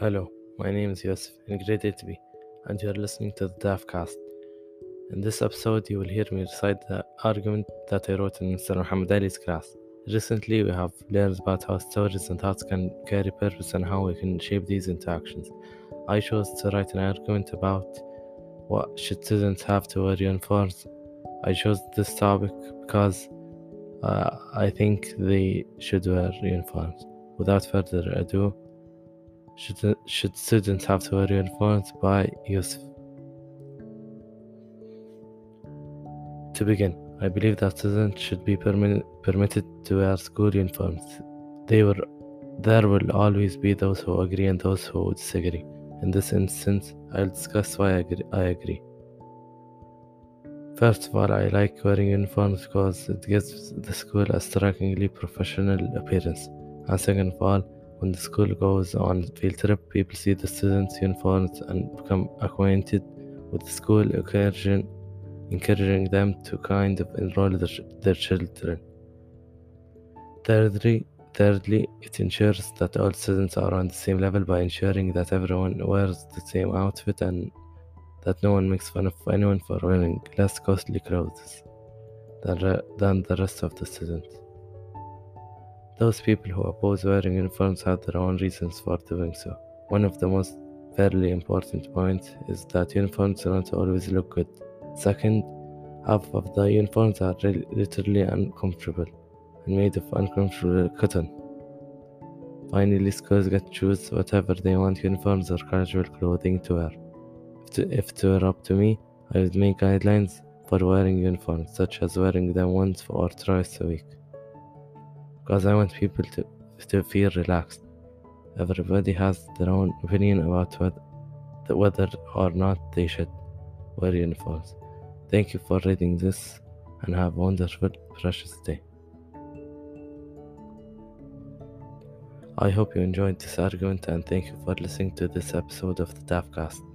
Hello, my name is Yousef in grade 8B, and you are listening to the DAFcast. In this episode, you will hear me recite the argument that I wrote in Mr. Muhammad Ali's class. Recently, we have learned about how stories and thoughts can carry purpose and how we can shape these into actions. I chose to write an argument about what should students have to wear uniforms. I chose this topic because uh, I think they should wear uniforms. Without further ado, should, should students have to wear uniforms by Yousef? To begin, I believe that students should be permi- permitted to wear school uniforms. They were, there will always be those who agree and those who disagree. In this instance, I'll discuss why I agree. I agree. First of all, I like wearing uniforms because it gives the school a strikingly professional appearance. And second of all, when the school goes on field trip, people see the students' uniforms and become acquainted with the school, encouraging, encouraging them to kind of enroll their, their children. Thirdly, thirdly, it ensures that all students are on the same level by ensuring that everyone wears the same outfit and that no one makes fun of anyone for wearing less costly clothes than, than the rest of the students. Those people who oppose wearing uniforms have their own reasons for doing so. One of the most fairly important points is that uniforms do not always look good. Second, half of the uniforms are literally uncomfortable and made of uncomfortable cotton. Finally, schools get to choose whatever they want uniforms or casual clothing to wear. If, to, if it were up to me, I would make guidelines for wearing uniforms, such as wearing them once or twice a week. Because I want people to, to feel relaxed. Everybody has their own opinion about whether, whether or not they should wear uniforms. Thank you for reading this and have a wonderful, precious day. I hope you enjoyed this argument and thank you for listening to this episode of the DAFcast.